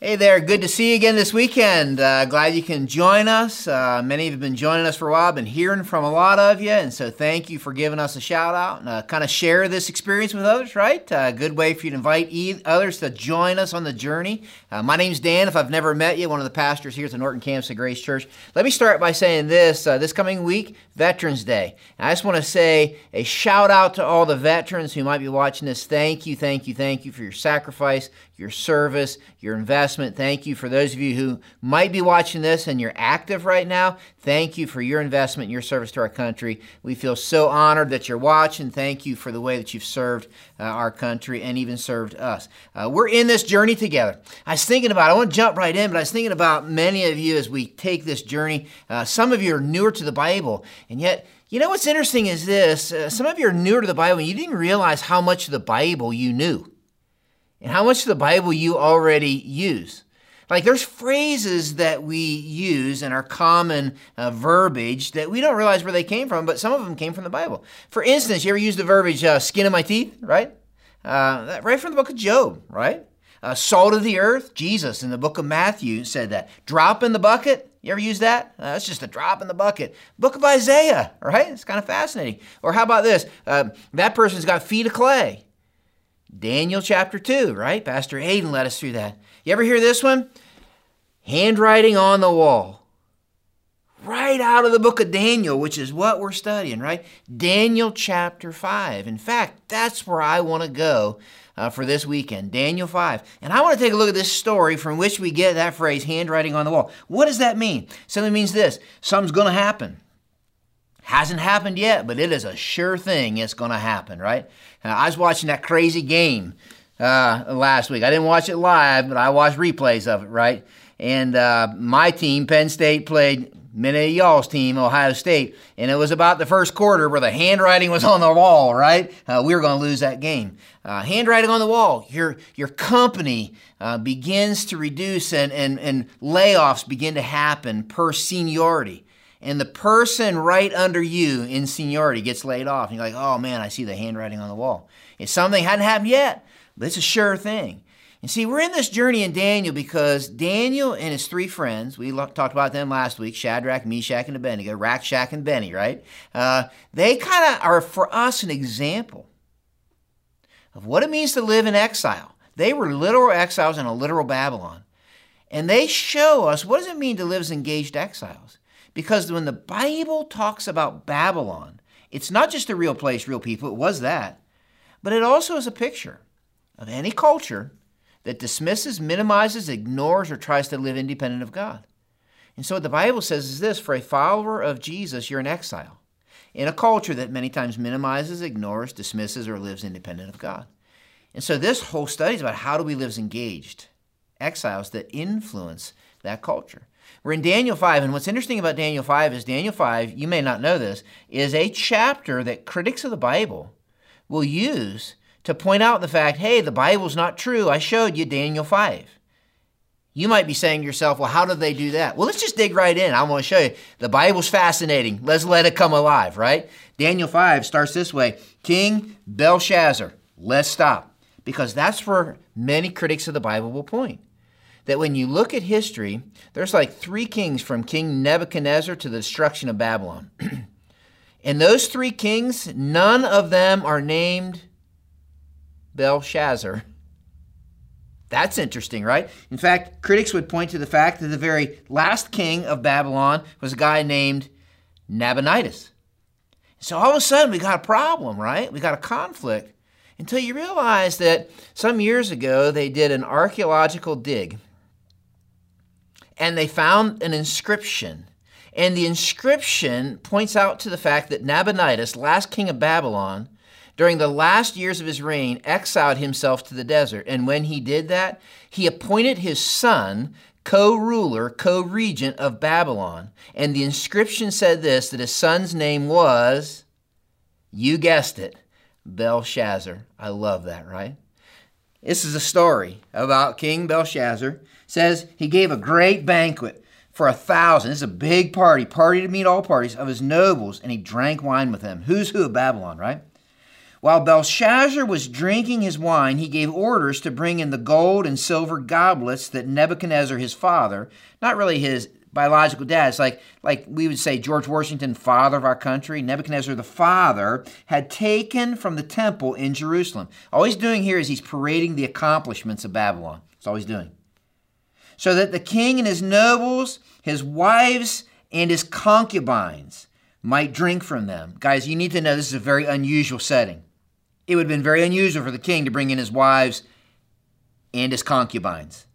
Hey there, good to see you again this weekend. Uh, glad you can join us. Uh, many of you have been joining us for a while, been hearing from a lot of you, and so thank you for giving us a shout out and uh, kind of share this experience with others, right? A good way for you to invite e- others to join us on the journey. Uh, my name's Dan. If I've never met you, one of the pastors here at the Norton Campus of Grace Church. Let me start by saying this uh, this coming week, Veterans Day. I just want to say a shout out to all the veterans who might be watching this. Thank you, thank you, thank you for your sacrifice, your service, your investment. Thank you for those of you who might be watching this and you're active right now. Thank you for your investment your service to our country. We feel so honored that you're watching. Thank you for the way that you've served uh, our country and even served us. Uh, we're in this journey together. I was thinking about, I want to jump right in, but I was thinking about many of you as we take this journey. Uh, some of you are newer to the Bible, and yet, you know what's interesting is this uh, some of you are newer to the Bible, and you didn't realize how much of the Bible you knew and how much of the Bible you already use. Like there's phrases that we use in our common uh, verbiage that we don't realize where they came from, but some of them came from the Bible. For instance, you ever use the verbiage uh, "skin of my teeth"? Right, uh, right from the book of Job. Right, uh, salt of the earth. Jesus in the book of Matthew said that. Drop in the bucket. You ever use that? Uh, that's just a drop in the bucket. Book of Isaiah. Right, it's kind of fascinating. Or how about this? Uh, that person's got feet of clay. Daniel chapter 2, right? Pastor Hayden led us through that. You ever hear this one? Handwriting on the wall. Right out of the book of Daniel, which is what we're studying, right? Daniel chapter 5. In fact, that's where I want to go uh, for this weekend, Daniel 5. And I want to take a look at this story from which we get that phrase, handwriting on the wall. What does that mean? Simply means this something's going to happen. Hasn't happened yet, but it is a sure thing it's going to happen, right? Uh, I was watching that crazy game uh, last week. I didn't watch it live, but I watched replays of it, right? And uh, my team, Penn State, played many of y'all's team, Ohio State, and it was about the first quarter where the handwriting was on the wall, right? Uh, we were going to lose that game. Uh, handwriting on the wall. Your your company uh, begins to reduce, and, and and layoffs begin to happen per seniority and the person right under you in seniority gets laid off, and you're like, oh man, I see the handwriting on the wall. If something hadn't happened yet, but it's a sure thing. And see, we're in this journey in Daniel because Daniel and his three friends, we talked about them last week Shadrach, Meshach, and Abednego, Rakshak and Benny, right? Uh, they kind of are for us an example of what it means to live in exile. They were literal exiles in a literal Babylon. And they show us what does it mean to live as engaged exiles? Because when the Bible talks about Babylon, it's not just a real place, real people, it was that, but it also is a picture of any culture that dismisses, minimizes, ignores, or tries to live independent of God. And so what the Bible says is this for a follower of Jesus, you're in exile in a culture that many times minimizes, ignores, dismisses, or lives independent of God. And so this whole study is about how do we live as engaged exiles that influence that culture. We're in Daniel 5, and what's interesting about Daniel 5 is Daniel 5, you may not know this, is a chapter that critics of the Bible will use to point out the fact hey, the Bible's not true. I showed you Daniel 5. You might be saying to yourself, well, how do they do that? Well, let's just dig right in. I want to show you. The Bible's fascinating. Let's let it come alive, right? Daniel 5 starts this way King Belshazzar. Let's stop. Because that's where many critics of the Bible will point that when you look at history, there's like three kings from King Nebuchadnezzar to the destruction of Babylon. and those three kings, none of them are named Belshazzar. That's interesting, right? In fact, critics would point to the fact that the very last king of Babylon was a guy named Nabonidus. So all of a sudden, we got a problem, right? We got a conflict until you realize that some years ago they did an archaeological dig and they found an inscription. And the inscription points out to the fact that Nabonidus, last king of Babylon, during the last years of his reign, exiled himself to the desert. And when he did that, he appointed his son co ruler, co regent of Babylon. And the inscription said this that his son's name was, you guessed it, Belshazzar. I love that, right? This is a story about King Belshazzar says he gave a great banquet for a thousand. This is a big party, party to meet all parties of his nobles, and he drank wine with them. Who's who of Babylon, right? While Belshazzar was drinking his wine, he gave orders to bring in the gold and silver goblets that Nebuchadnezzar, his father, not really his biological dad, it's like, like we would say George Washington, father of our country, Nebuchadnezzar, the father, had taken from the temple in Jerusalem. All he's doing here is he's parading the accomplishments of Babylon. That's all he's doing. So that the king and his nobles, his wives, and his concubines might drink from them. Guys, you need to know this is a very unusual setting it would have been very unusual for the king to bring in his wives and his concubines,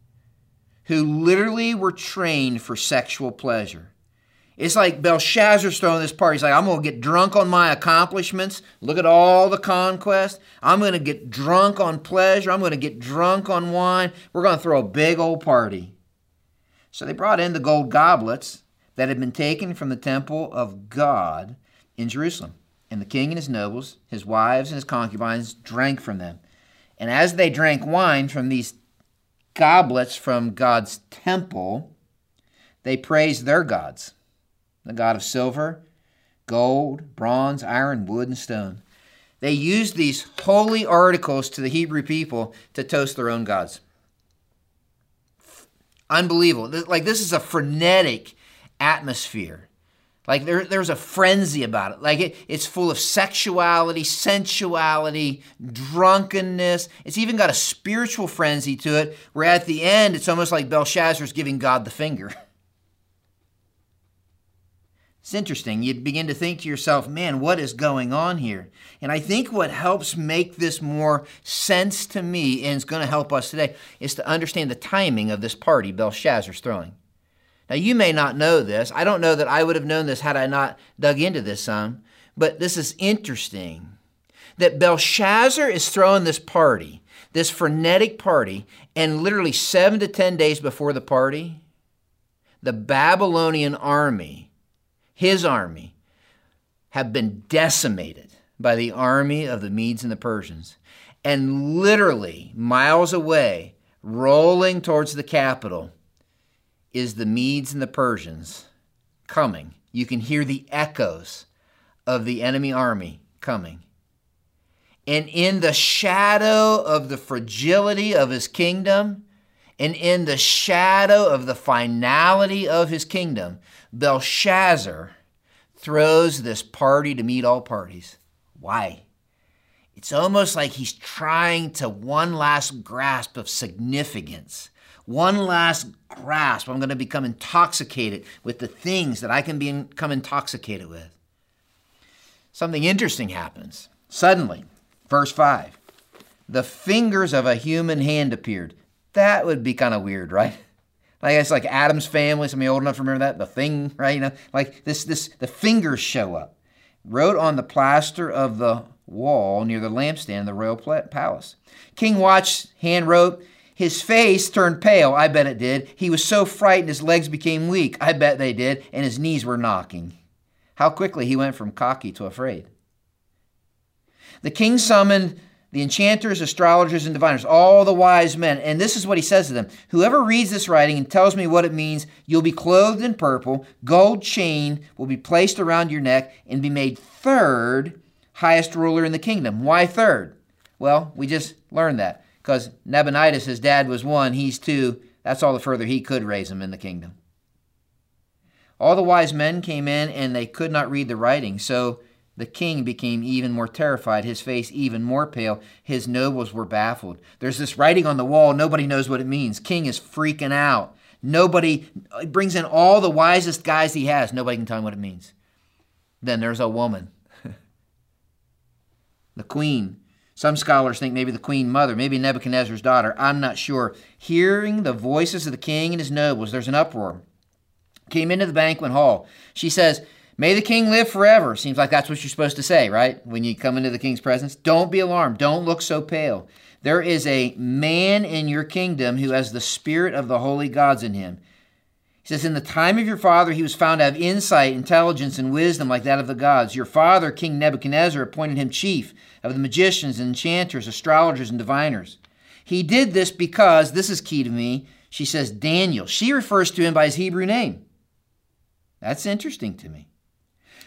who literally were trained for sexual pleasure. It's like Belshazzar's throwing this party. He's like, I'm going to get drunk on my accomplishments. Look at all the conquest. I'm going to get drunk on pleasure. I'm going to get drunk on wine. We're going to throw a big old party. So they brought in the gold goblets that had been taken from the temple of God in Jerusalem. And the king and his nobles, his wives and his concubines, drank from them. And as they drank wine from these goblets from God's temple, they praised their gods the God of silver, gold, bronze, iron, wood, and stone. They used these holy articles to the Hebrew people to toast their own gods. Unbelievable. Like, this is a frenetic atmosphere. Like there, there's a frenzy about it. Like it, it's full of sexuality, sensuality, drunkenness. It's even got a spiritual frenzy to it, where at the end it's almost like Belshazzar's giving God the finger. It's interesting. You begin to think to yourself, man, what is going on here? And I think what helps make this more sense to me, and is going to help us today, is to understand the timing of this party Belshazzar's throwing. Now, you may not know this. I don't know that I would have known this had I not dug into this some, but this is interesting that Belshazzar is throwing this party, this frenetic party, and literally seven to 10 days before the party, the Babylonian army, his army, have been decimated by the army of the Medes and the Persians. And literally, miles away, rolling towards the capital, is the Medes and the Persians coming. You can hear the echoes of the enemy army coming. And in the shadow of the fragility of his kingdom, and in the shadow of the finality of his kingdom, Belshazzar throws this party to meet all parties. Why? It's almost like he's trying to one last grasp of significance one last grasp. I'm going to become intoxicated with the things that I can become intoxicated with. Something interesting happens. Suddenly, verse 5, the fingers of a human hand appeared. That would be kind of weird, right? Like guess like Addams Family. Somebody old enough to remember that? The thing, right? You know, like this, this, the fingers show up. Wrote on the plaster of the wall near the lampstand in the royal palace. King watched, hand wrote, his face turned pale, I bet it did. He was so frightened his legs became weak, I bet they did, and his knees were knocking. How quickly he went from cocky to afraid. The king summoned the enchanters, astrologers, and diviners, all the wise men. And this is what he says to them Whoever reads this writing and tells me what it means, you'll be clothed in purple, gold chain will be placed around your neck, and be made third highest ruler in the kingdom. Why third? Well, we just learned that because Nabonidus, his dad, was one, he's two. That's all the further he could raise him in the kingdom. All the wise men came in and they could not read the writing, so the king became even more terrified, his face even more pale. His nobles were baffled. There's this writing on the wall, nobody knows what it means. King is freaking out. Nobody brings in all the wisest guys he has, nobody can tell him what it means. Then there's a woman. the queen some scholars think maybe the queen mother, maybe Nebuchadnezzar's daughter. I'm not sure. Hearing the voices of the king and his nobles, there's an uproar. Came into the banquet hall. She says, May the king live forever. Seems like that's what you're supposed to say, right? When you come into the king's presence. Don't be alarmed. Don't look so pale. There is a man in your kingdom who has the spirit of the holy gods in him. He says, In the time of your father, he was found to have insight, intelligence, and wisdom like that of the gods. Your father, King Nebuchadnezzar, appointed him chief of the magicians, and enchanters, astrologers, and diviners. He did this because, this is key to me, she says Daniel. She refers to him by his Hebrew name. That's interesting to me.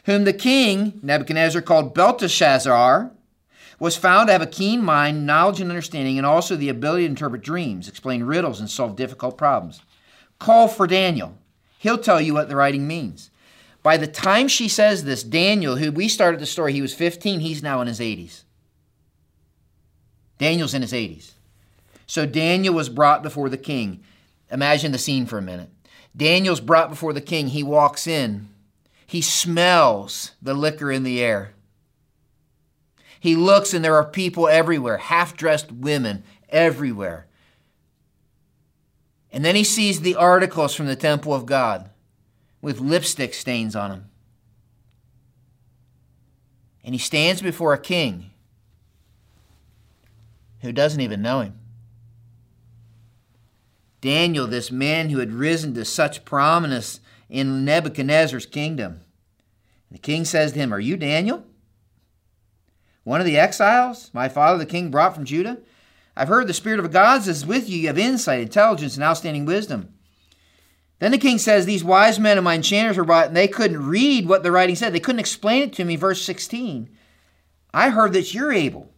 Whom the king, Nebuchadnezzar, called Belteshazzar, was found to have a keen mind, knowledge and understanding, and also the ability to interpret dreams, explain riddles, and solve difficult problems. Call for Daniel. He'll tell you what the writing means. By the time she says this, Daniel, who we started the story, he was 15, he's now in his 80s. Daniel's in his 80s. So Daniel was brought before the king. Imagine the scene for a minute. Daniel's brought before the king. He walks in. He smells the liquor in the air. He looks, and there are people everywhere, half dressed women everywhere. And then he sees the articles from the temple of God with lipstick stains on them. And he stands before a king who doesn't even know him. Daniel, this man who had risen to such prominence in Nebuchadnezzar's kingdom. The king says to him, Are you Daniel? One of the exiles my father the king brought from Judah? I've heard the Spirit of gods is with you. You have insight, intelligence, and outstanding wisdom. Then the king says, These wise men of my enchanters were brought, and they couldn't read what the writing said. They couldn't explain it to me. Verse 16. I heard that you're able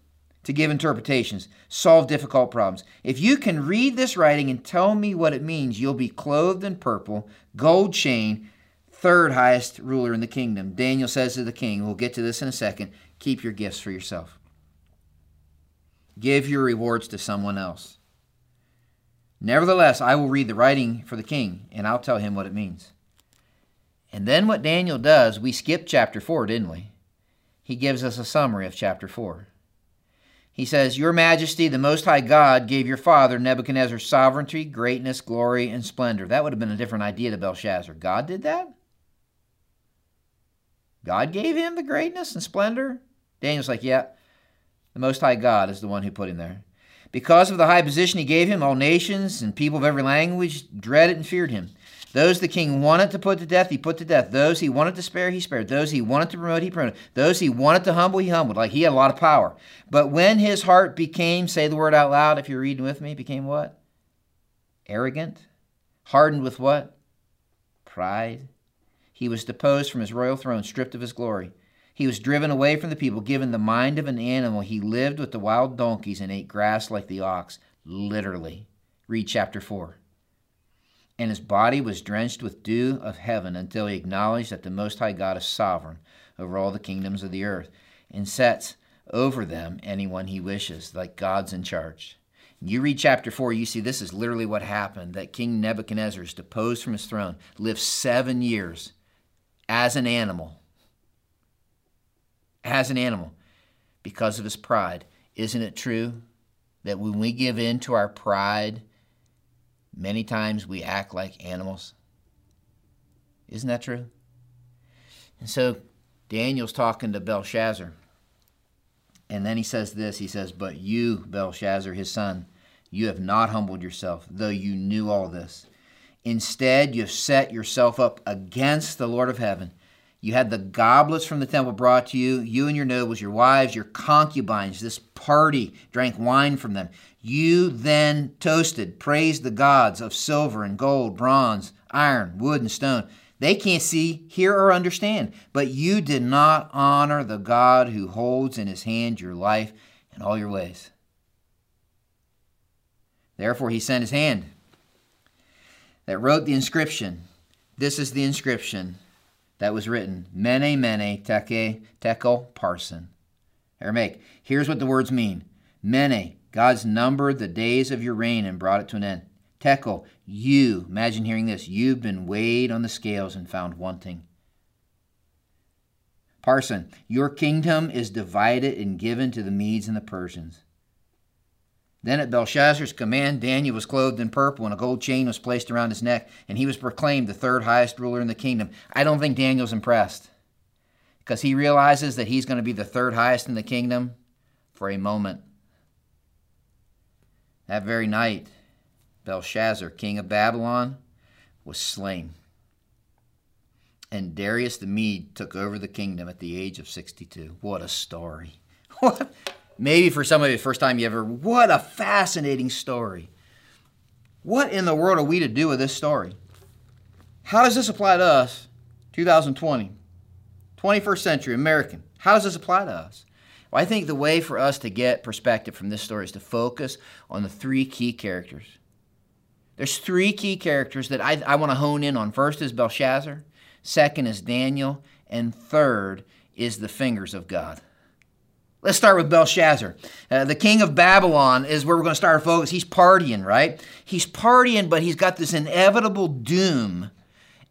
to give interpretations, solve difficult problems. If you can read this writing and tell me what it means, you'll be clothed in purple, gold chain, third highest ruler in the kingdom. Daniel says to the king, we'll get to this in a second, keep your gifts for yourself. Give your rewards to someone else. Nevertheless, I will read the writing for the king, and I'll tell him what it means. And then what Daniel does, we skipped chapter 4, didn't we? He gives us a summary of chapter 4. He says, Your Majesty, the Most High God, gave your father Nebuchadnezzar sovereignty, greatness, glory, and splendor. That would have been a different idea to Belshazzar. God did that? God gave him the greatness and splendor? Daniel's like, Yeah, the Most High God is the one who put him there. Because of the high position he gave him, all nations and people of every language dreaded and feared him. Those the king wanted to put to death, he put to death. Those he wanted to spare, he spared. Those he wanted to promote, he promoted. Those he wanted to humble, he humbled. Like he had a lot of power. But when his heart became, say the word out loud if you're reading with me, became what? Arrogant? Hardened with what? Pride. He was deposed from his royal throne, stripped of his glory. He was driven away from the people, given the mind of an animal. He lived with the wild donkeys and ate grass like the ox. Literally. Read chapter 4 and his body was drenched with dew of heaven until he acknowledged that the Most High God is sovereign over all the kingdoms of the earth and sets over them anyone he wishes, like God's in charge. You read chapter 4, you see this is literally what happened that King Nebuchadnezzar is deposed from his throne, lived seven years as an animal. As an animal because of his pride. Isn't it true that when we give in to our pride, Many times we act like animals. Isn't that true? And so Daniel's talking to Belshazzar. And then he says this He says, But you, Belshazzar, his son, you have not humbled yourself, though you knew all this. Instead, you have set yourself up against the Lord of heaven. You had the goblets from the temple brought to you, you and your nobles, your wives, your concubines. This party drank wine from them. You then toasted, praised the gods of silver and gold, bronze, iron, wood, and stone. They can't see, hear, or understand, but you did not honor the God who holds in his hand your life and all your ways. Therefore, he sent his hand that wrote the inscription. This is the inscription that was written Mene, Mene, Teke, Tekel, Parsin. Aramaic. Here's what the words mean Mene, God's numbered the days of your reign and brought it to an end. Tekel, you, imagine hearing this, you've been weighed on the scales and found wanting. Parsin, your kingdom is divided and given to the Medes and the Persians. Then at Belshazzar's command, Daniel was clothed in purple, and a gold chain was placed around his neck, and he was proclaimed the third highest ruler in the kingdom. I don't think Daniel's impressed because he realizes that he's going to be the third highest in the kingdom for a moment. That very night, Belshazzar, king of Babylon, was slain. And Darius the Mede took over the kingdom at the age of 62. What a story. What? Maybe for some of you, the first time you ever, what a fascinating story. What in the world are we to do with this story? How does this apply to us, 2020, 21st century American? How does this apply to us? Well, I think the way for us to get perspective from this story is to focus on the three key characters. There's three key characters that I, I want to hone in on. First is Belshazzar, second is Daniel, and third is the fingers of God. Let's start with Belshazzar. Uh, the king of Babylon is where we're going to start our focus. He's partying, right? He's partying, but he's got this inevitable doom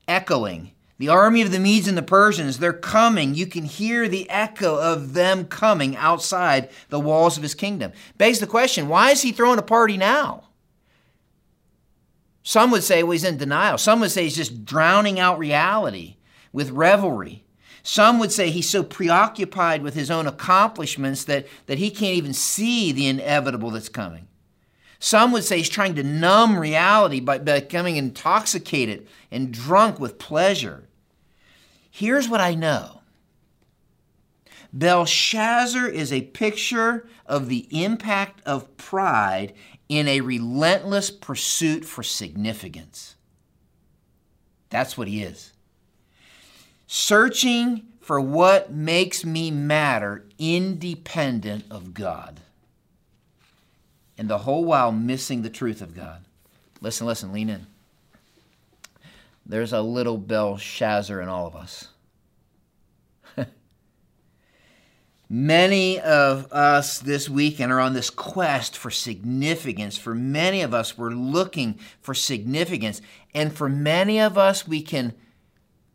echoing. The army of the Medes and the Persians, they're coming. You can hear the echo of them coming outside the walls of his kingdom. Begs the question why is he throwing a party now? Some would say well, he's in denial. Some would say he's just drowning out reality with revelry. Some would say he's so preoccupied with his own accomplishments that, that he can't even see the inevitable that's coming. Some would say he's trying to numb reality by becoming intoxicated and drunk with pleasure. Here's what I know Belshazzar is a picture of the impact of pride in a relentless pursuit for significance. That's what he is searching for what makes me matter independent of God. And the whole while missing the truth of God. Listen, listen, lean in. There's a little Belshazzar in all of us. Many of us this weekend are on this quest for significance. For many of us, we're looking for significance. And for many of us, we can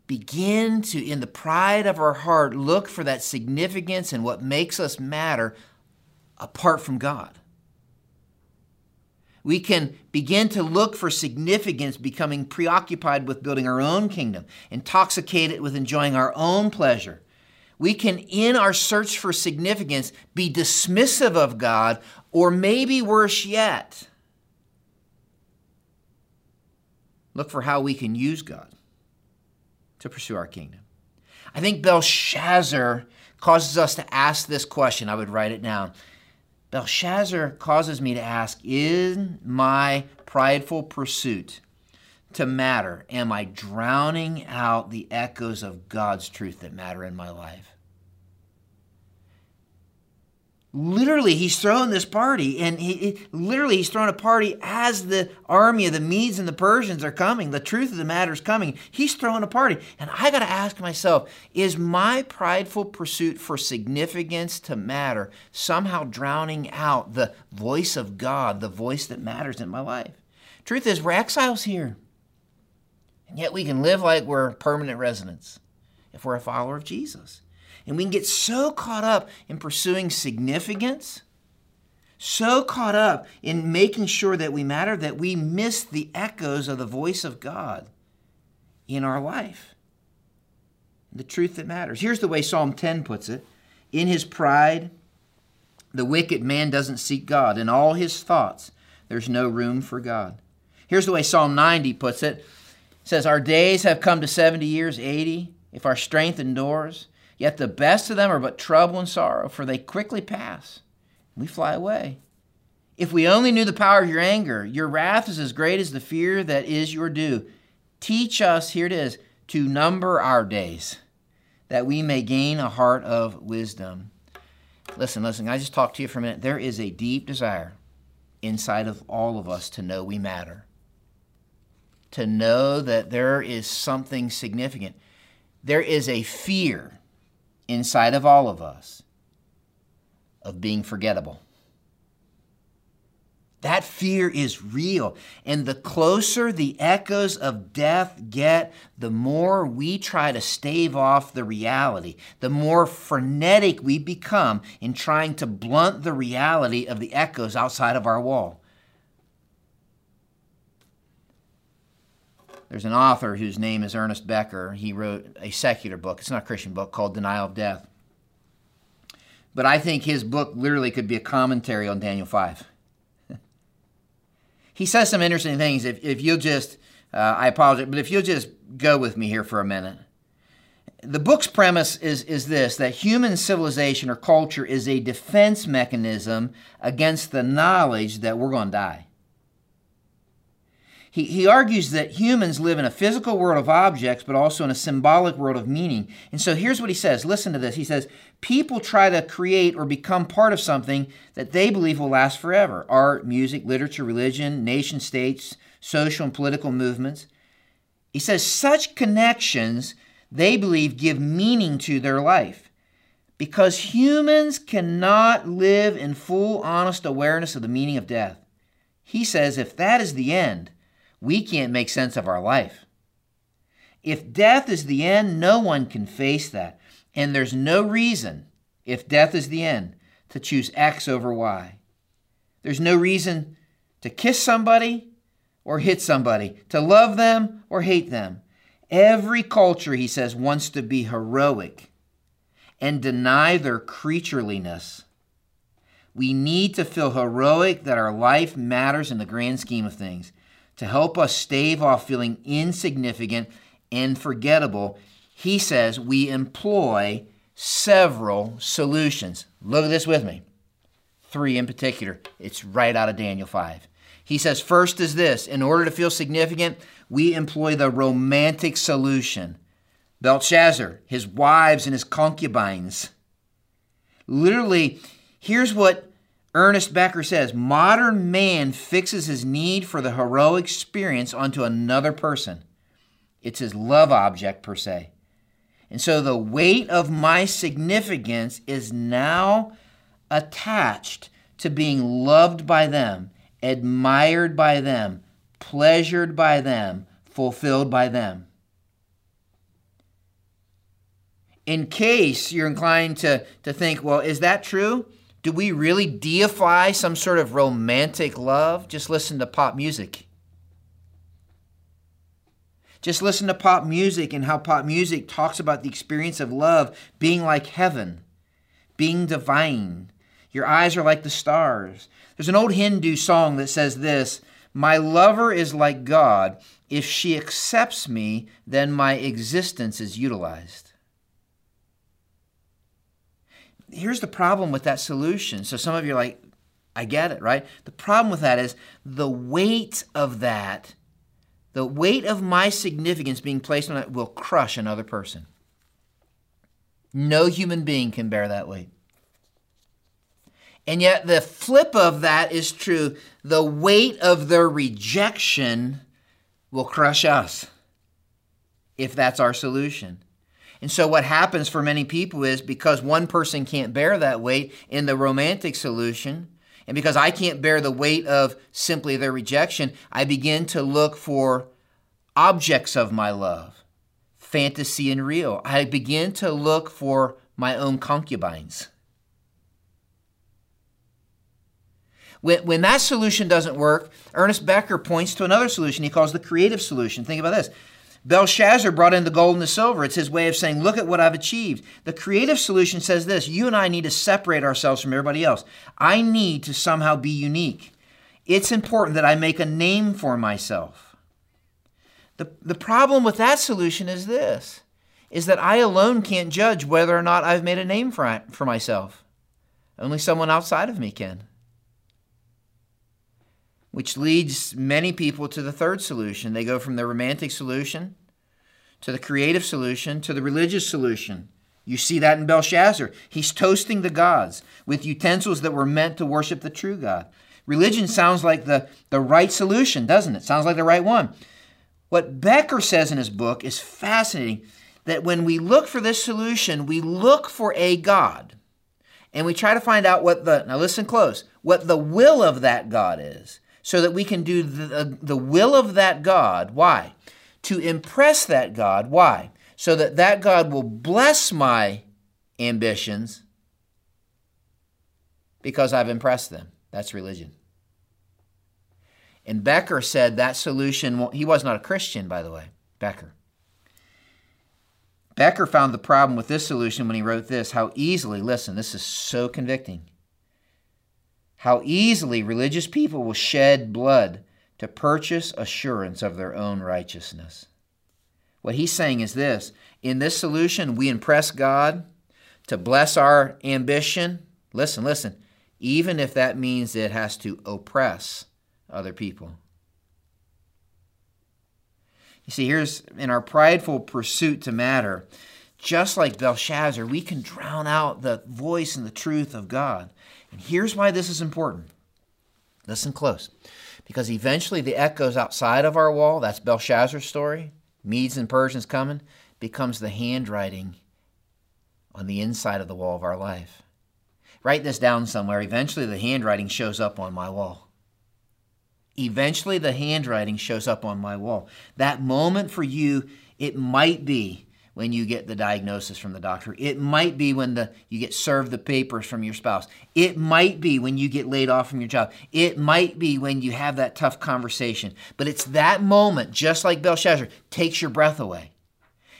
begin to, in the pride of our heart, look for that significance and what makes us matter apart from God. We can begin to look for significance, becoming preoccupied with building our own kingdom, intoxicated with enjoying our own pleasure. We can, in our search for significance, be dismissive of God, or maybe worse yet, look for how we can use God to pursue our kingdom. I think Belshazzar causes us to ask this question. I would write it down. Belshazzar causes me to ask In my prideful pursuit to matter, am I drowning out the echoes of God's truth that matter in my life? Literally he's throwing this party and he, he, literally he's throwing a party as the army of the medes and the persians are coming the truth of the matter is coming. He's throwing a party. And i got to ask myself is my prideful pursuit for significance to matter somehow drowning out the voice of god the voice that matters in my life? Truth is we're exiles here and yet we can live like we're permanent residents if we're a follower of jesus and we can get so caught up in pursuing significance, so caught up in making sure that we matter that we miss the echoes of the voice of God in our life. The truth that matters. Here's the way Psalm 10 puts it In his pride, the wicked man doesn't seek God. In all his thoughts, there's no room for God. Here's the way Psalm 90 puts it. It says, Our days have come to 70 years, 80. If our strength endures, Yet the best of them are but trouble and sorrow, for they quickly pass. We fly away. If we only knew the power of your anger, your wrath is as great as the fear that is your due. Teach us, here it is, to number our days, that we may gain a heart of wisdom. Listen, listen, I just talked to you for a minute. There is a deep desire inside of all of us to know we matter, to know that there is something significant. There is a fear inside of all of us of being forgettable. That fear is real. And the closer the echoes of death get, the more we try to stave off the reality, the more frenetic we become in trying to blunt the reality of the echoes outside of our wall. There's an author whose name is Ernest Becker. He wrote a secular book, it's not a Christian book, called Denial of Death. But I think his book literally could be a commentary on Daniel 5. he says some interesting things. If, if you'll just, uh, I apologize, but if you'll just go with me here for a minute. The book's premise is, is this that human civilization or culture is a defense mechanism against the knowledge that we're going to die. He, he argues that humans live in a physical world of objects, but also in a symbolic world of meaning. And so here's what he says listen to this. He says, People try to create or become part of something that they believe will last forever art, music, literature, religion, nation states, social and political movements. He says, Such connections they believe give meaning to their life because humans cannot live in full, honest awareness of the meaning of death. He says if that is the end, we can't make sense of our life. If death is the end, no one can face that. And there's no reason, if death is the end, to choose X over Y. There's no reason to kiss somebody or hit somebody, to love them or hate them. Every culture, he says, wants to be heroic and deny their creatureliness. We need to feel heroic that our life matters in the grand scheme of things to help us stave off feeling insignificant and forgettable. He says we employ several solutions. Look at this with me. Three in particular. It's right out of Daniel 5. He says, first is this in order to feel significant, we employ the romantic solution. Belshazzar, his wives, and his concubines. Literally, here's what Ernest Becker says modern man fixes his need for the heroic experience onto another person. It's his love object, per se. And so the weight of my significance is now attached to being loved by them, admired by them, pleasured by them, fulfilled by them. in case you're inclined to, to think, well, is that true? Do we really deify some sort of romantic love? Just listen to pop music. Just listen to pop music and how pop music talks about the experience of love being like heaven, being divine. Your eyes are like the stars. There's an old Hindu song that says this My lover is like God. If she accepts me, then my existence is utilized here's the problem with that solution. So some of you are like, I get it, right? The problem with that is the weight of that, the weight of my significance being placed on it will crush another person. No human being can bear that weight. And yet, the flip of that is true. The weight of their rejection will crush us if that's our solution. And so, what happens for many people is because one person can't bear that weight in the romantic solution, and because I can't bear the weight of simply their rejection, I begin to look for objects of my love, fantasy and real. I begin to look for my own concubines. When, when that solution doesn't work, Ernest Becker points to another solution he calls the creative solution. Think about this Belshazzar brought in the gold and the silver. It's his way of saying, Look at what I've achieved. The creative solution says this you and I need to separate ourselves from everybody else. I need to somehow be unique. It's important that I make a name for myself. The, the problem with that solution is this is that I alone can't judge whether or not I've made a name for, for myself. Only someone outside of me can. Which leads many people to the third solution. They go from the romantic solution to the creative solution to the religious solution. You see that in Belshazzar. He's toasting the gods with utensils that were meant to worship the true God. Religion sounds like the, the right solution, doesn't it? Sounds like the right one. What Becker says in his book is fascinating that when we look for this solution, we look for a God and we try to find out what the, now listen close, what the will of that God is so that we can do the, uh, the will of that God. Why? To impress that God. Why? So that that God will bless my ambitions because I've impressed them. That's religion. And Becker said that solution, he was not a Christian, by the way, Becker. Becker found the problem with this solution when he wrote this how easily, listen, this is so convicting how easily religious people will shed blood to purchase assurance of their own righteousness. What he's saying is this in this solution, we impress God to bless our ambition. Listen, listen, even if that means it has to oppress other people. You see, here's in our prideful pursuit to matter, just like Belshazzar, we can drown out the voice and the truth of God. And here's why this is important. Listen close. Because eventually the echoes outside of our wall, that's Belshazzar's story, Medes and Persians coming, becomes the handwriting on the inside of the wall of our life. Write this down somewhere. Eventually the handwriting shows up on my wall. Eventually the handwriting shows up on my wall. That moment for you, it might be when you get the diagnosis from the doctor. It might be when the, you get served the papers from your spouse. It might be when you get laid off from your job. It might be when you have that tough conversation. But it's that moment, just like Belshazzar, takes your breath away.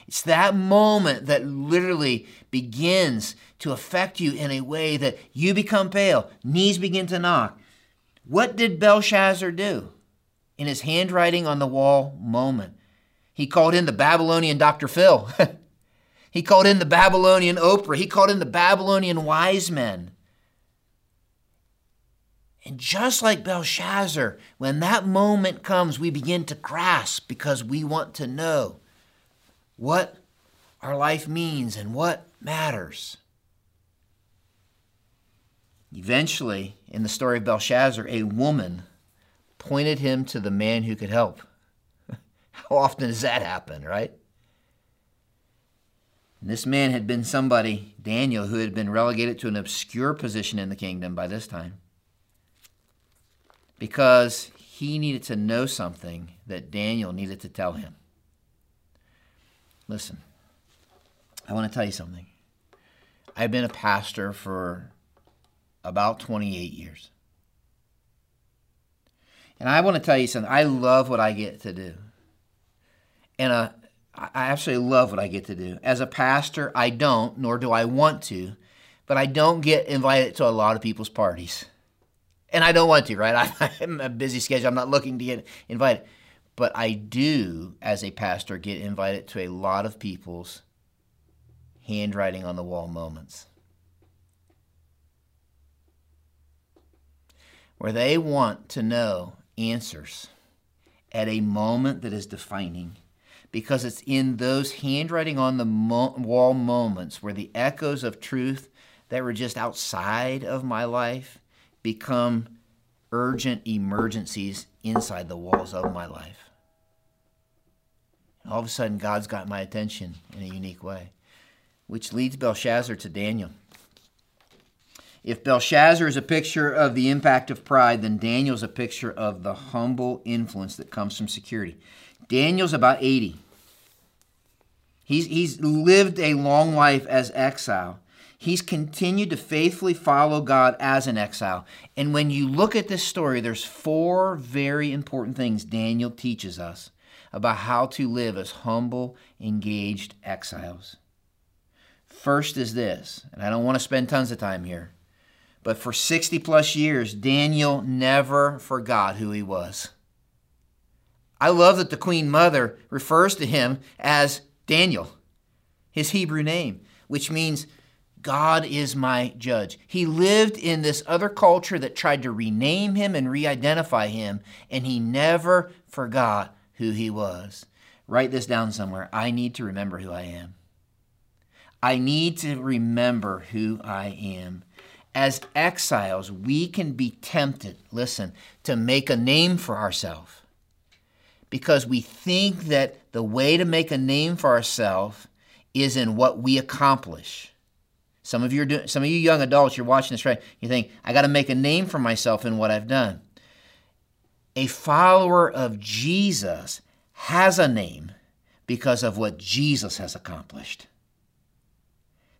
It's that moment that literally begins to affect you in a way that you become pale, knees begin to knock. What did Belshazzar do in his handwriting on the wall moment? He called in the Babylonian Dr. Phil. he called in the Babylonian Oprah. He called in the Babylonian wise men. And just like Belshazzar, when that moment comes, we begin to grasp because we want to know what our life means and what matters. Eventually, in the story of Belshazzar, a woman pointed him to the man who could help. How often does that happen, right? And this man had been somebody, Daniel, who had been relegated to an obscure position in the kingdom by this time because he needed to know something that Daniel needed to tell him. Listen, I want to tell you something. I've been a pastor for about 28 years. And I want to tell you something. I love what I get to do. And uh, I absolutely love what I get to do. As a pastor, I don't, nor do I want to, but I don't get invited to a lot of people's parties. And I don't want to, right? I'm a busy schedule. I'm not looking to get invited. But I do, as a pastor, get invited to a lot of people's handwriting on the wall moments. Where they want to know answers at a moment that is defining because it's in those handwriting on the mo- wall moments where the echoes of truth that were just outside of my life become urgent emergencies inside the walls of my life. And all of a sudden, God's got my attention in a unique way, which leads Belshazzar to Daniel. If Belshazzar is a picture of the impact of pride, then Daniel's a picture of the humble influence that comes from security. Daniel's about 80. He's, he's lived a long life as exile. He's continued to faithfully follow God as an exile. And when you look at this story, there's four very important things Daniel teaches us about how to live as humble, engaged exiles. First is this, and I don't want to spend tons of time here, but for 60 plus years, Daniel never forgot who he was. I love that the Queen Mother refers to him as Daniel, his Hebrew name, which means God is my judge. He lived in this other culture that tried to rename him and re identify him, and he never forgot who he was. Write this down somewhere. I need to remember who I am. I need to remember who I am. As exiles, we can be tempted, listen, to make a name for ourselves because we think that the way to make a name for ourselves is in what we accomplish. Some of you doing, some of you young adults, you're watching this right. You think, I got to make a name for myself in what I've done. A follower of Jesus has a name because of what Jesus has accomplished.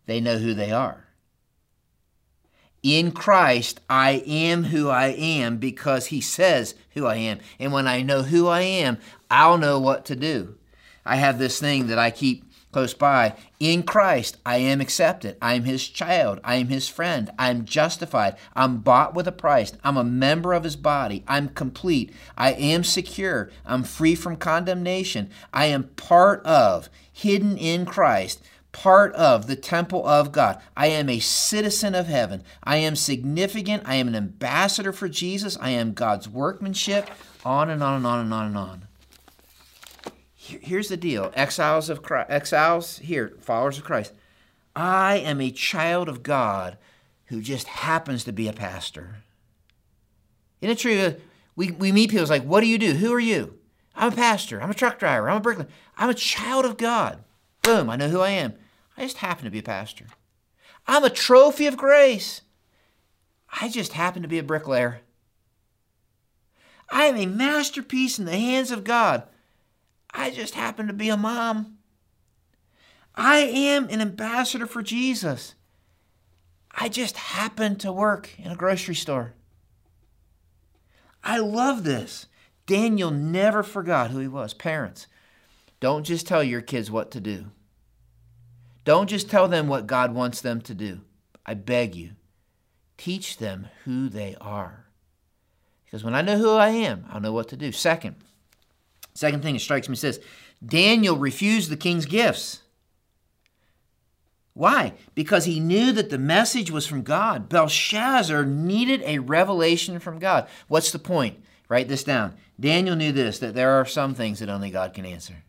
They know who they are. In Christ, I am who I am because He says who I am. And when I know who I am, I'll know what to do. I have this thing that I keep close by. In Christ, I am accepted. I am his child. I am his friend. I am justified. I'm bought with a price. I'm a member of his body. I'm complete. I am secure. I'm free from condemnation. I am part of, hidden in Christ part of the temple of God. I am a citizen of heaven. I am significant. I am an ambassador for Jesus. I am God's workmanship. On and on and on and on and on. here's the deal exiles of Christ, exiles here, followers of Christ. I am a child of God who just happens to be a pastor. Isn't it true? We, we meet people, like, what do you do? Who are you? I'm a pastor. I'm a truck driver. I'm a bricklayer. I'm a child of God. Boom, I know who I am. I just happen to be a pastor. I'm a trophy of grace. I just happen to be a bricklayer. I am a masterpiece in the hands of God. I just happen to be a mom. I am an ambassador for Jesus. I just happen to work in a grocery store. I love this. Daniel never forgot who he was. Parents, don't just tell your kids what to do. Don't just tell them what God wants them to do. I beg you, teach them who they are. Because when I know who I am, I'll know what to do. Second, second thing that strikes me says, Daniel refused the king's gifts. Why? Because he knew that the message was from God. Belshazzar needed a revelation from God. What's the point? Write this down. Daniel knew this that there are some things that only God can answer.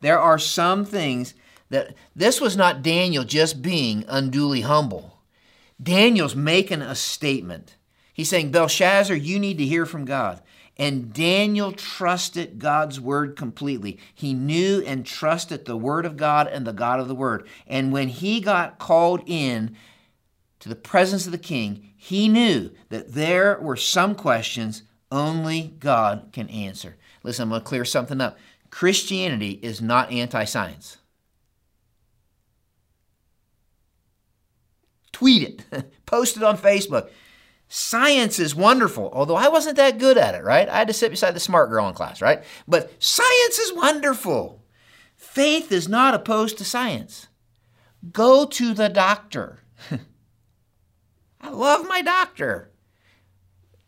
There are some things that this was not Daniel just being unduly humble. Daniel's making a statement. He's saying, Belshazzar, you need to hear from God. And Daniel trusted God's word completely. He knew and trusted the word of God and the God of the word. And when he got called in to the presence of the king, he knew that there were some questions only God can answer. Listen, I'm going to clear something up. Christianity is not anti science. Tweet it, post it on Facebook. Science is wonderful, although I wasn't that good at it, right? I had to sit beside the smart girl in class, right? But science is wonderful. Faith is not opposed to science. Go to the doctor. I love my doctor.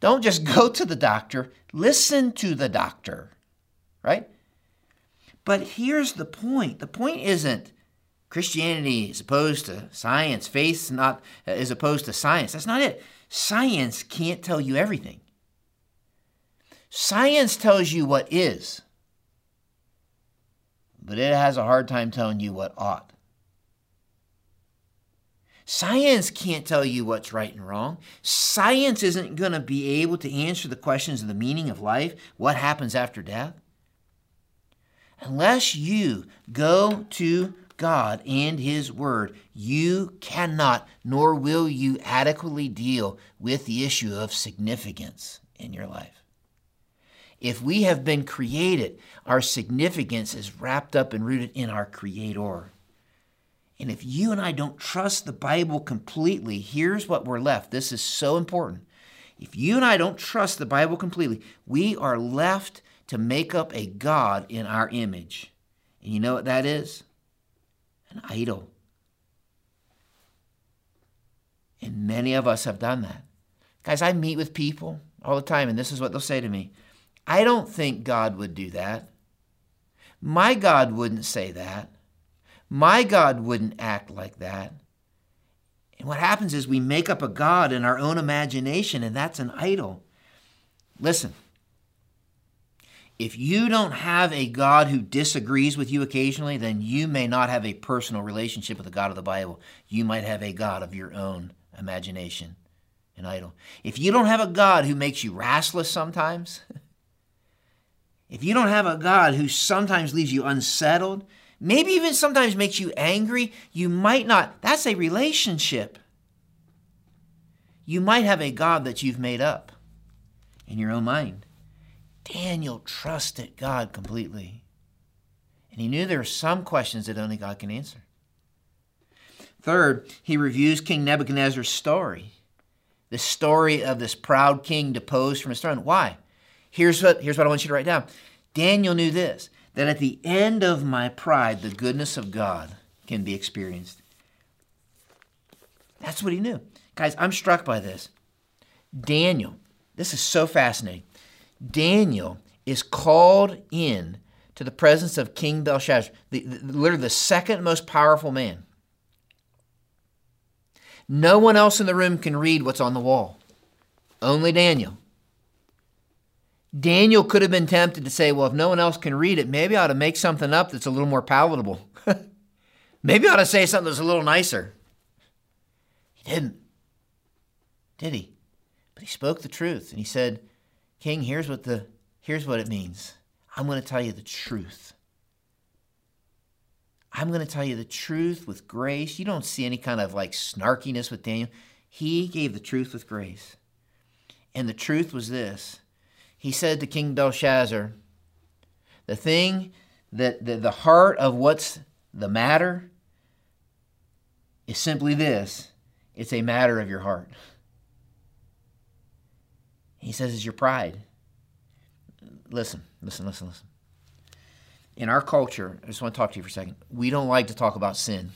Don't just go to the doctor, listen to the doctor, right? But here's the point the point isn't Christianity is opposed to science, faith not uh, is opposed to science. That's not it. Science can't tell you everything. Science tells you what is, but it has a hard time telling you what ought. Science can't tell you what's right and wrong. Science isn't going to be able to answer the questions of the meaning of life, what happens after death. Unless you go to God and His Word, you cannot nor will you adequately deal with the issue of significance in your life. If we have been created, our significance is wrapped up and rooted in our Creator. And if you and I don't trust the Bible completely, here's what we're left. This is so important. If you and I don't trust the Bible completely, we are left to make up a God in our image. And you know what that is? An idol. And many of us have done that. Guys, I meet with people all the time, and this is what they'll say to me I don't think God would do that. My God wouldn't say that. My God wouldn't act like that. And what happens is we make up a God in our own imagination, and that's an idol. Listen, if you don't have a God who disagrees with you occasionally, then you may not have a personal relationship with the God of the Bible. You might have a God of your own imagination, an idol. If you don't have a God who makes you restless sometimes, if you don't have a God who sometimes leaves you unsettled, maybe even sometimes makes you angry, you might not. That's a relationship. You might have a God that you've made up in your own mind. Daniel trusted God completely. And he knew there were some questions that only God can answer. Third, he reviews King Nebuchadnezzar's story. The story of this proud king deposed from his throne. Why? Here's what, here's what I want you to write down. Daniel knew this that at the end of my pride, the goodness of God can be experienced. That's what he knew. Guys, I'm struck by this. Daniel, this is so fascinating. Daniel is called in to the presence of King Belshazzar, the, the, literally the second most powerful man. No one else in the room can read what's on the wall, only Daniel. Daniel could have been tempted to say, well, if no one else can read it, maybe I ought to make something up that's a little more palatable. maybe I ought to say something that's a little nicer. He didn't, did he? But he spoke the truth and he said, King, here's what the here's what it means. I'm going to tell you the truth. I'm going to tell you the truth with grace. You don't see any kind of like snarkiness with Daniel. He gave the truth with grace. And the truth was this He said to King Belshazzar, The thing that the, the heart of what's the matter is simply this it's a matter of your heart. He says it's your pride. Listen, listen, listen, listen. In our culture, I just want to talk to you for a second. We don't like to talk about sin.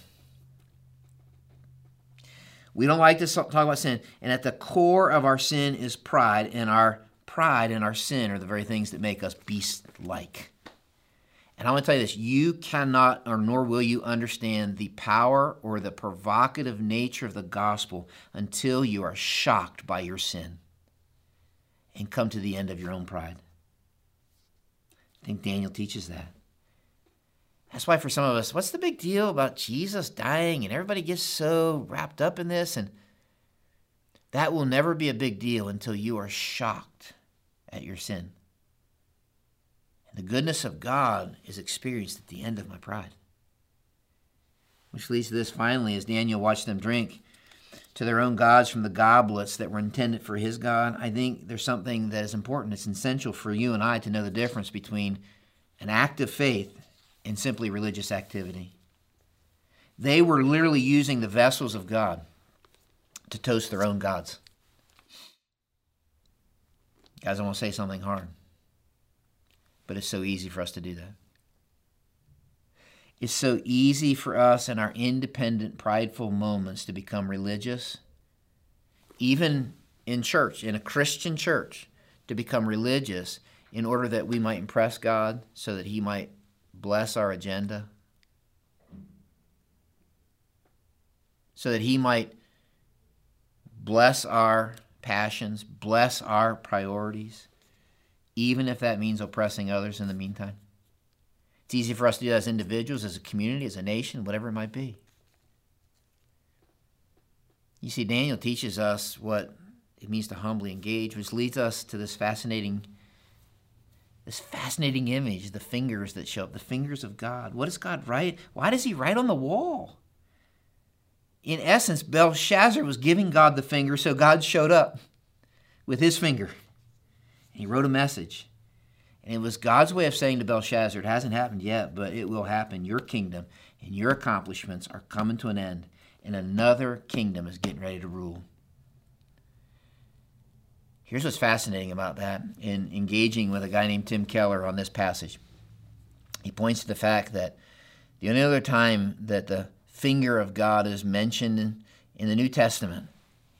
We don't like to talk about sin. And at the core of our sin is pride, and our pride and our sin are the very things that make us beast like. And I want to tell you this you cannot, or nor will you understand the power or the provocative nature of the gospel until you are shocked by your sin and come to the end of your own pride. I think Daniel teaches that. That's why for some of us, what's the big deal about Jesus dying and everybody gets so wrapped up in this? And that will never be a big deal until you are shocked at your sin. And the goodness of God is experienced at the end of my pride. Which leads to this finally, as Daniel watched them drink to their own gods from the goblets that were intended for his God, I think there's something that is important. It's essential for you and I to know the difference between an act of faith and simply religious activity. They were literally using the vessels of God to toast their own gods. Guys, I want to say something hard, but it's so easy for us to do that. It's so easy for us in our independent, prideful moments to become religious, even in church, in a Christian church, to become religious in order that we might impress God so that He might bless our agenda, so that He might bless our passions, bless our priorities, even if that means oppressing others in the meantime. It's easy for us to do that as individuals, as a community, as a nation, whatever it might be. You see, Daniel teaches us what it means to humbly engage, which leads us to this fascinating this fascinating image, the fingers that show up, the fingers of God. What does God write? Why does he write on the wall? In essence, Belshazzar was giving God the finger, so God showed up with his finger. And he wrote a message. And it was God's way of saying to Belshazzar, it hasn't happened yet, but it will happen. Your kingdom and your accomplishments are coming to an end, and another kingdom is getting ready to rule. Here's what's fascinating about that in engaging with a guy named Tim Keller on this passage. He points to the fact that the only other time that the finger of God is mentioned in, in the New Testament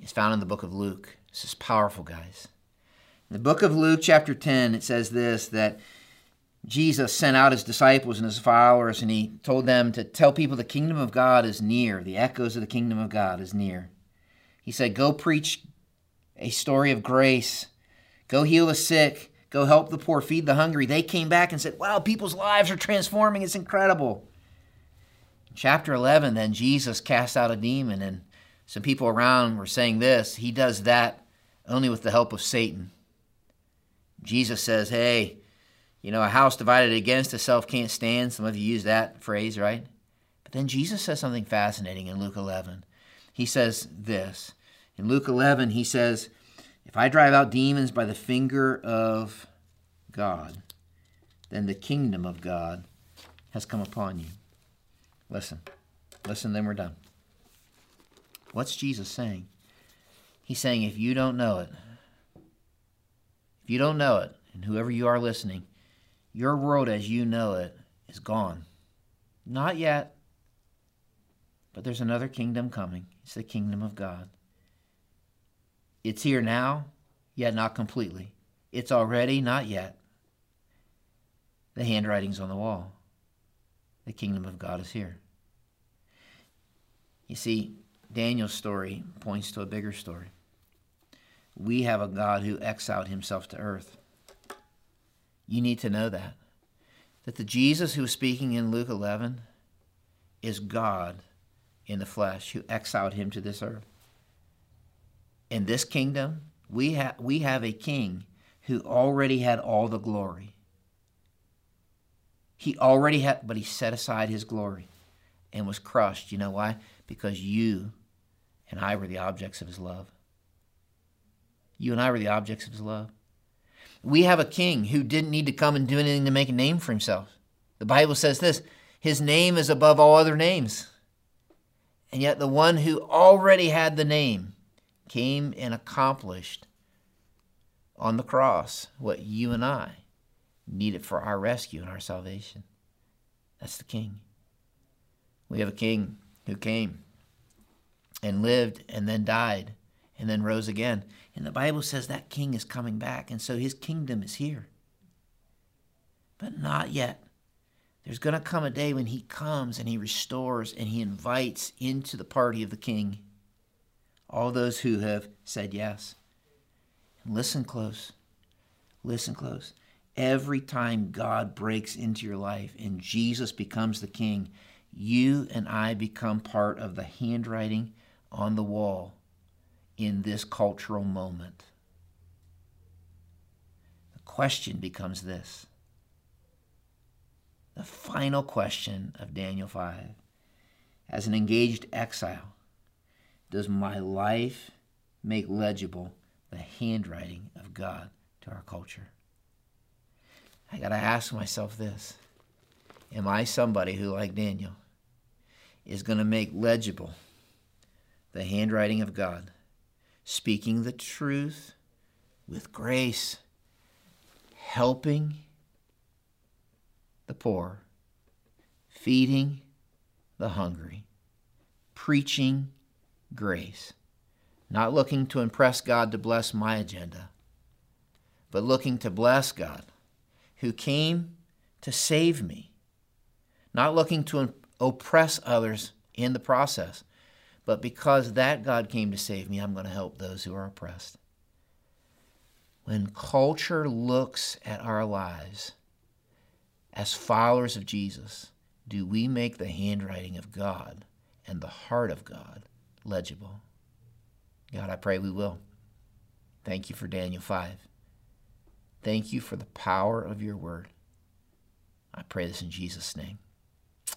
is found in the book of Luke. This is powerful, guys. In the book of Luke, chapter 10, it says this that Jesus sent out his disciples and his followers, and he told them to tell people the kingdom of God is near. The echoes of the kingdom of God is near. He said, Go preach a story of grace. Go heal the sick. Go help the poor, feed the hungry. They came back and said, Wow, people's lives are transforming. It's incredible. In chapter 11, then Jesus cast out a demon, and some people around were saying this He does that only with the help of Satan. Jesus says, Hey, you know, a house divided against itself can't stand. Some of you use that phrase, right? But then Jesus says something fascinating in Luke 11. He says this in Luke 11, he says, If I drive out demons by the finger of God, then the kingdom of God has come upon you. Listen, listen, then we're done. What's Jesus saying? He's saying, if you don't know it, you don't know it, and whoever you are listening, your world as you know it is gone. Not yet, but there's another kingdom coming. It's the kingdom of God. It's here now, yet not completely. It's already, not yet. The handwriting's on the wall. The kingdom of God is here. You see, Daniel's story points to a bigger story. We have a God who exiled himself to earth. You need to know that. That the Jesus who was speaking in Luke 11 is God in the flesh who exiled him to this earth. In this kingdom, we, ha- we have a king who already had all the glory. He already had, but he set aside his glory and was crushed. You know why? Because you and I were the objects of his love. You and I were the objects of his love. We have a king who didn't need to come and do anything to make a name for himself. The Bible says this his name is above all other names. And yet, the one who already had the name came and accomplished on the cross what you and I needed for our rescue and our salvation. That's the King. We have a King who came and lived and then died and then rose again. And the Bible says that king is coming back, and so his kingdom is here. But not yet. There's going to come a day when he comes and he restores and he invites into the party of the king all those who have said yes. And listen close. Listen close. Every time God breaks into your life and Jesus becomes the king, you and I become part of the handwriting on the wall in this cultural moment. The question becomes this the final question of Daniel 5. As an engaged exile, does my life make legible the handwriting of God to our culture? I got to ask myself this Am I somebody who, like Daniel, is going to make legible the handwriting of God, speaking the truth with grace, helping the poor, feeding the hungry, preaching grace, not looking to impress God to bless my agenda, but looking to bless God who came to save me, not looking to oppress others in the process, but because that God came to save me, I'm going to help those who are oppressed. When culture looks at our lives as followers of Jesus, do we make the handwriting of God and the heart of God legible? God, I pray we will. Thank you for Daniel 5. Thank you for the power of your word. I pray this in Jesus' name.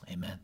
Amen.